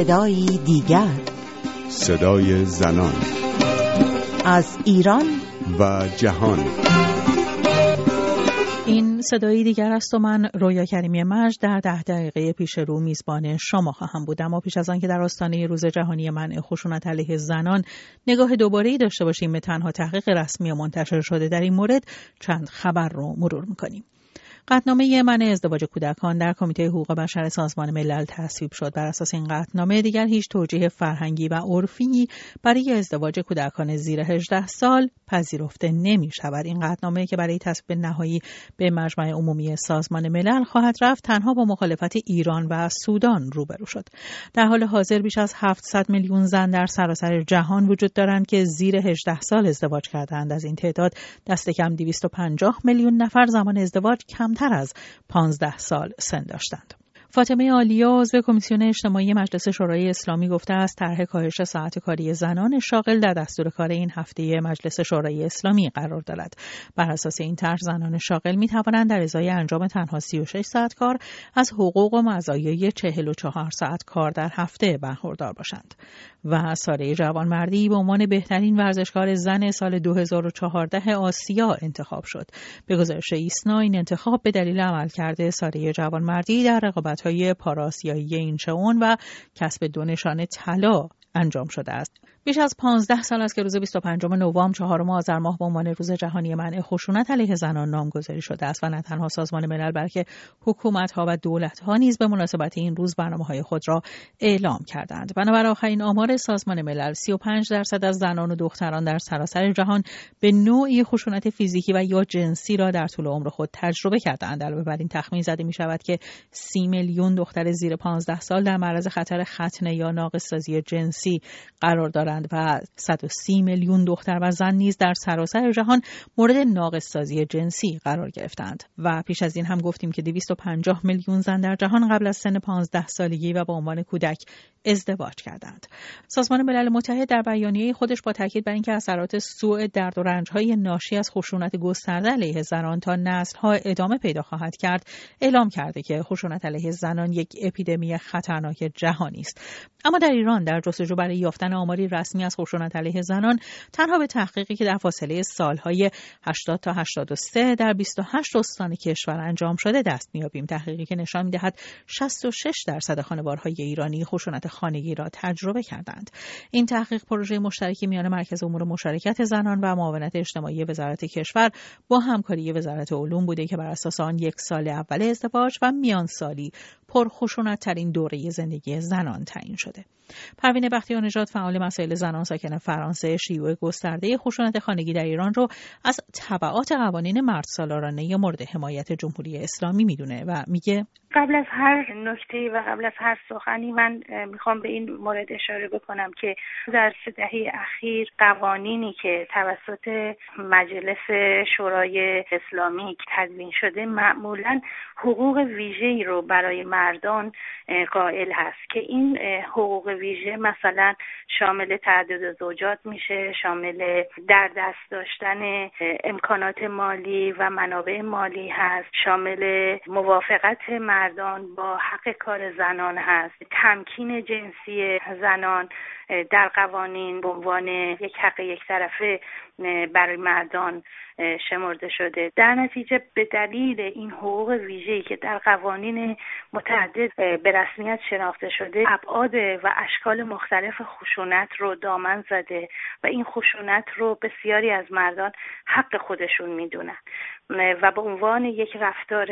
صدایی دیگر. صدای زنان. از ایران. و جهان. این صدایی دیگر است و من رویا کریمی مجد در ده دقیقه پیش رو میزبان شما خواهم بود اما پیش از آن که در آستانه روز جهانی منع خشونت علیه زنان نگاه دوباره ای داشته باشیم به تنها تحقیق رسمی و منتشر شده در این مورد چند خبر رو مرور می‌کنیم. قطنامه منع ازدواج کودکان در کمیته حقوق بشر سازمان ملل تصویب شد. بر اساس این قطنامه دیگر هیچ توجیه فرهنگی و عرفی برای ازدواج کودکان زیر 18 سال پذیرفته نمی شود. این قطنامه که برای تصویب نهایی به مجمع عمومی سازمان ملل خواهد رفت تنها با مخالفت ایران و سودان روبرو شد. در حال حاضر بیش از 700 میلیون زن در سراسر جهان وجود دارند که زیر 18 سال ازدواج کردند از این تعداد دست کم 250 میلیون نفر زمان ازدواج کم کمتر از 15 سال سن داشتند. فاطمه آلیا عضو کمیسیون اجتماعی مجلس شورای اسلامی گفته است طرح کاهش ساعت کاری زنان شاغل در دستور کار این هفته مجلس شورای اسلامی قرار دارد. بر اساس این طرح زنان شاغل می توانند در ازای انجام تنها 36 ساعت کار از حقوق و مزایای 44 ساعت کار در هفته برخوردار باشند. و ساره جوانمردی به عنوان بهترین ورزشکار زن سال 2014 آسیا انتخاب شد. به گزارش ایسنا این انتخاب به دلیل عملکرد ساره جوانمردی در رقابت های پاراسیایی این و کسب دو نشان طلا انجام شده است. بیش از 15 سال است که روز 25 نوامبر چهارم آذر ماه به عنوان روز جهانی منع خشونت علیه زنان نامگذاری شده است و نه تنها سازمان ملل بلکه حکومت ها و دولت ها نیز به مناسبت این روز برنامه های خود را اعلام کردند. بنابر آخرین آمار سازمان ملل 35 درصد از زنان و دختران در سراسر جهان به نوعی خشونت فیزیکی و یا جنسی را در طول عمر خود تجربه کردند. علاوه بر این تخمین زده می شود که 30 میلیون دختر زیر 15 سال در معرض خطر ختنه یا ناقصسازی جنسی قرار دارند و 130 میلیون دختر و زن نیز در سراسر جهان مورد ناقص جنسی قرار گرفتند و پیش از این هم گفتیم که 250 میلیون زن در جهان قبل از سن 15 سالگی و به عنوان کودک ازدواج کردند. سازمان ملل متحد در بیانیه خودش با تاکید بر اینکه اثرات سوء درد و رنجهای ناشی از خشونت گسترده علیه زنان تا نسلها ادامه پیدا خواهد کرد اعلام کرده که خشونت علیه زنان یک اپیدمی خطرناک جهانی است اما در ایران در جستجو برای یافتن آماری رسمی از خشونت علیه زنان تنها به تحقیقی که در فاصله سالهای 80 تا 83 در 28 استان کشور انجام شده دست میابیم تحقیقی که نشان می‌دهد 66 درصد خانوارهای ایرانی خشونت خانگی را تجربه کردند این تحقیق پروژه مشترکی میان مرکز امور مشارکت زنان و معاونت اجتماعی وزارت کشور با همکاری وزارت علوم بوده که بر اساس آن یک سال اول ازدواج و میان سالی پرخشونت ترین دوره زندگی زنان تعیین شده. پروین بختیار نژاد فعال مسائل زنان ساکن فرانسه شیوع گسترده خشونت خانگی در ایران رو از تبعات قوانین مرد سالارانه مورد حمایت جمهوری اسلامی می‌دونه و میگه قبل از هر نکته و قبل از هر سخنی من می‌خوام به این مورد اشاره بکنم که در سه دهه اخیر قوانینی که توسط مجلس شورای اسلامی تدوین شده معمولا حقوق ویژه‌ای رو برای مردان قائل هست که این حقوق ویژه مثلا شامل تعدد زوجات میشه شامل در دست داشتن امکانات مالی و منابع مالی هست شامل موافقت مردان با حق کار زنان هست. تمکین جنسی زنان در قوانین به عنوان یک حق یک طرفه برای مردان شمرده شده. در نتیجه به دلیل این حقوق ویژه‌ای که در قوانین متعدد به رسمیت شناخته شده. ابعاد و اشکال مختلف خشونت رو دامن زده و این خشونت رو بسیاری از مردان حق خودشون می‌دونن. و به عنوان یک رفتار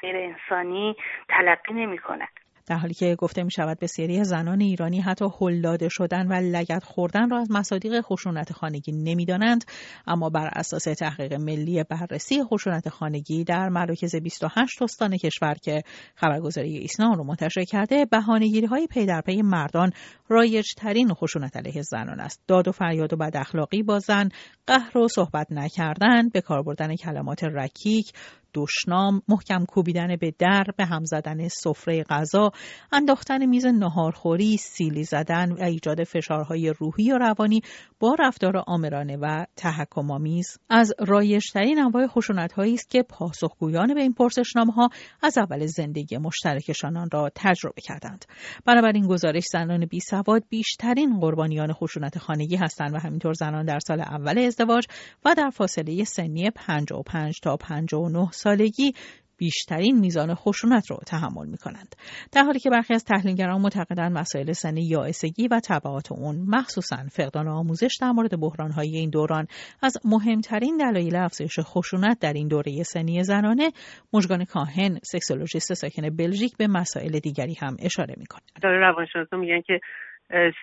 غیر انسانی تلقی نمی‌کنن. در حالی که گفته می شود بسیاری زنان ایرانی حتی هلداده شدن و لگت خوردن را از مصادیق خشونت خانگی نمی‌دانند اما بر اساس تحقیق ملی بررسی خشونت خانگی در مراکز 28 استان کشور که خبرگزاری ایسنا رو منتشر کرده بهانه‌گیری های پی در پی مردان رایج ترین خشونت علیه زنان است. داد و فریاد و بد اخلاقی با زن قهر و صحبت نکردن به کار بردن کلمات رکیک دشنام محکم کوبیدن به در به هم زدن سفره غذا انداختن میز نهارخوری سیلی زدن و ایجاد فشارهای روحی و روانی با رفتار آمرانه و تحکمآمیز. از رایجترین انواع خشونت است که پاسخگویان به این پرسشنامه ها از اول زندگی مشترکشان را تجربه کردند. بنابراین گزارش زنان بی سواد بیشترین قربانیان خشونت خانگی هستند و همینطور زنان در سال اول ازدواج و در فاصله سنی 55 تا 59 سالگی بیشترین میزان خشونت رو تحمل می کنند. در حالی که برخی از تحلیلگران معتقدند مسائل سن یائسگی و طبعات اون مخصوصا فقدان آموزش در مورد بحرانهای این دوران از مهمترین دلایل افزایش خشونت در این دوره سنی زنانه مژگان کاهن سکسولوژیست ساکن بلژیک به مسائل دیگری هم اشاره می کنند. روانشناسا میگن که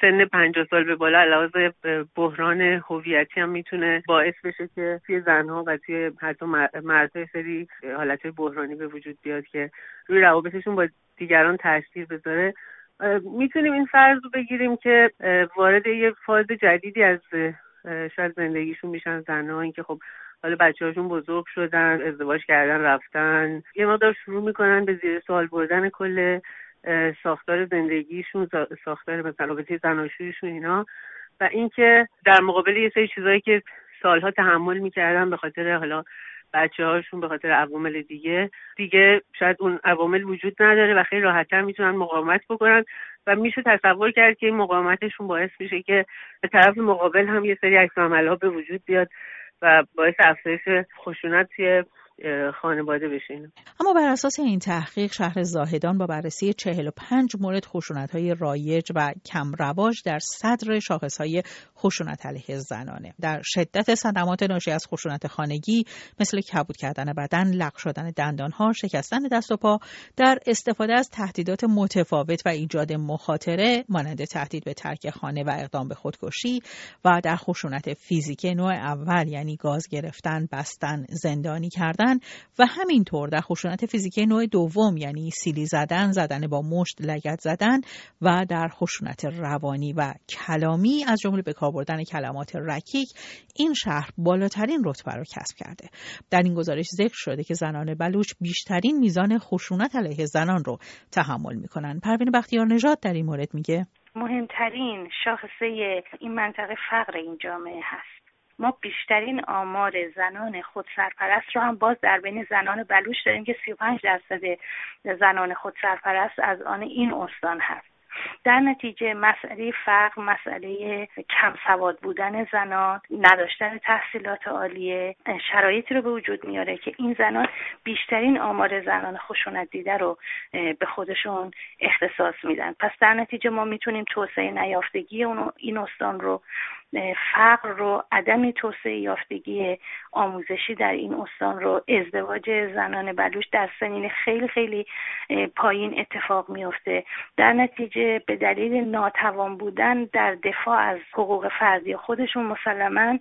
سن پنجاه سال به بالا علاوه بحران هویتی هم می‌تونه باعث بشه که توی زنها و توی حتی مردها سری حالت بحرانی به وجود بیاد که روی روابطشون با دیگران تاثیر بذاره. می‌تونیم این فرض رو بگیریم که وارد یه فاز جدیدی از شاید زندگیشون میشن زنها. اینکه خب حالا بچه هاشون بزرگ شدن ازدواج کردن رفتن. یه مقدار شروع می‌کنن به زیر سوال بردن کل ساختار زندگیشون ساختار مثلا رابطه زناشویشون اینا. و اینکه در مقابل یه سری چیزایی که سالها تحمل می‌کردن به خاطر حالا بچه هاشون به خاطر عوامل دیگه دیگه شاید اون عوامل وجود نداره و خیلی راحتتر می‌تونن مقاومت بکنن. و میشه تصور کرد که این مقاومتشون باعث میشه که به طرف مقابل هم یه سری عکس به وجود بیاد و باعث افزایش خشونت خانواده بشین. اما بر اساس این تحقیق شهر زاهدان با بررسی 45 مورد خشونت های رایج و کم رواج در صدر شاخص های خشونت علیه زنانه. در شدت صدمات ناشی از خشونت خانگی مثل کبود کردن بدن لق شدن دندان ها شکستن دست و پا در استفاده از تهدیدات متفاوت و ایجاد مخاطره مانند تهدید به ترک خانه و اقدام به خودکشی و در خشونت فیزیکی نوع اول یعنی گاز گرفتن بستن زندانی کردن و همینطور در خشونت فیزیکی نوع دوم یعنی سیلی زدن زدن با مشت لگت زدن و در خشونت روانی و کلامی از جمله به کار بردن کلمات رکیک این شهر بالاترین رتبه را کسب کرده. در این گزارش ذکر شده که زنان بلوچ بیشترین میزان خشونت علیه زنان رو تحمل می‌کنن. پروین بختیار نژاد در این مورد میگه. مهمترین شاخصه این منطقه فقر این جامعه هست. ما بیشترین آمار زنان خودسرپرست رو هم باز در بین زنان بلوش داریم که 35 درصد زنان خودسرپرست از آن این استان هست. در نتیجه مسئله فقر مسئله کم سواد بودن زنان نداشتن تحصیلات عالیه شرایطی رو به وجود میاره که این زنان بیشترین آمار زنان خشونت دیده رو به خودشون اختصاص میدن. پس در نتیجه ما می‌تونیم توسعه نیافتگی اون این استان رو فقر رو عدم توسعه یافتگی آموزشی در این استان رو ازدواج زنان بلوش در سنین خیلی خیلی پایین اتفاق میفته در نتیجه به دلیل ناتوان بودن در دفاع از حقوق فردی خودشون مسلما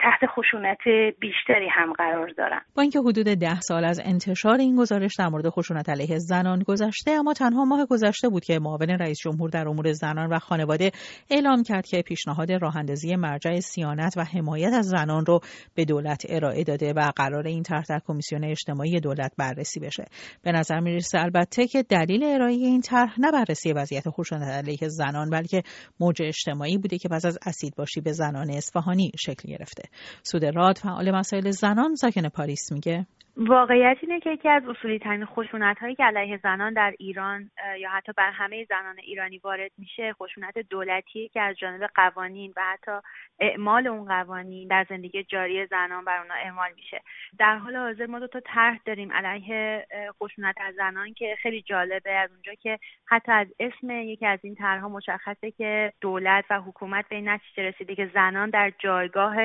تحت خشونت بیشتری هم قرار دارن. با اینکه حدود ده سال از انتشار این گزارش در مورد خشونت علیه زنان گذشته اما تنها ماه گذشته بود که معاون رئیس جمهور در امور زنان و خانواده اعلام کرد که پیشنهاد راه اندازی مرجع سیانت و حمایت از زنان رو به دولت ارائه داده و قرار این طرح در کمیسیون اجتماعی دولت بررسی بشه. به نظر می‌رسه البته که دلیل ارائه این طرح نه بررسی وضعیت خشونت علیه زنان بلکه موج اجتماعی بوده که پس از اسید باشی به زنان اصفهانی شکل گرفته. سود راد فعال مسائل زنان ساکن پاریس میگه. واقعیت اینه که یکی از اصولی ترین خشونت هایی که علیه زنان در ایران یا حتی بر همه زنان ایرانی وارد میشه خشونت دولتی که از جانب قوانین و حتی اعمال اون قوانین در زندگی جاری زنان بر اونا اعمال میشه. در حال حاضر ما دو تا طرح داریم علیه خشونت از زنان که خیلی جالبه. از اونجا که حتی از اسم یکی از این طرحها مشخصه که دولت و حکومت به این نتیجه رسیده که زنان در جایگاه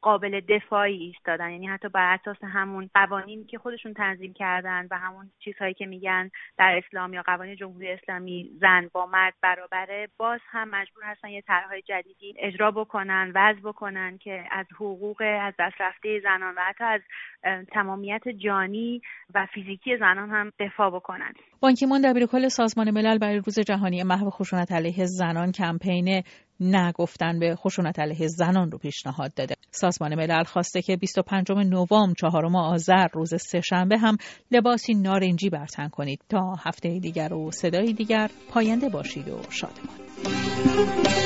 قابل دفاعی ایستادن. یعنی حتی بر اساس همون قوانینی که خودشون تنظیم کردن و همون چیزهایی که میگن در اسلام یا قوانین جمهوری اسلامی زن با مرد برابره باز هم مجبور هستن یه طرحهای جدیدی اجرا بکنن وضع بکنن که از حقوق از دست رفته زنان و حتی از تمامیت جانی و فیزیکی زنان هم دفاع بکنن. بانکیمون دبیر کل سازمان ملل برای روز جهانی محو خشونت علیه زنان کمپین نگفتن به خشونت علیه زنان رو پیشنهاد داده. سازمان ملل خواسته که 25 نوامبر چهارم آذر روز سهشنبه هم لباسی نارنجی برتن کنید تا هفته دیگر و صدای دیگر پاینده باشید و شادمان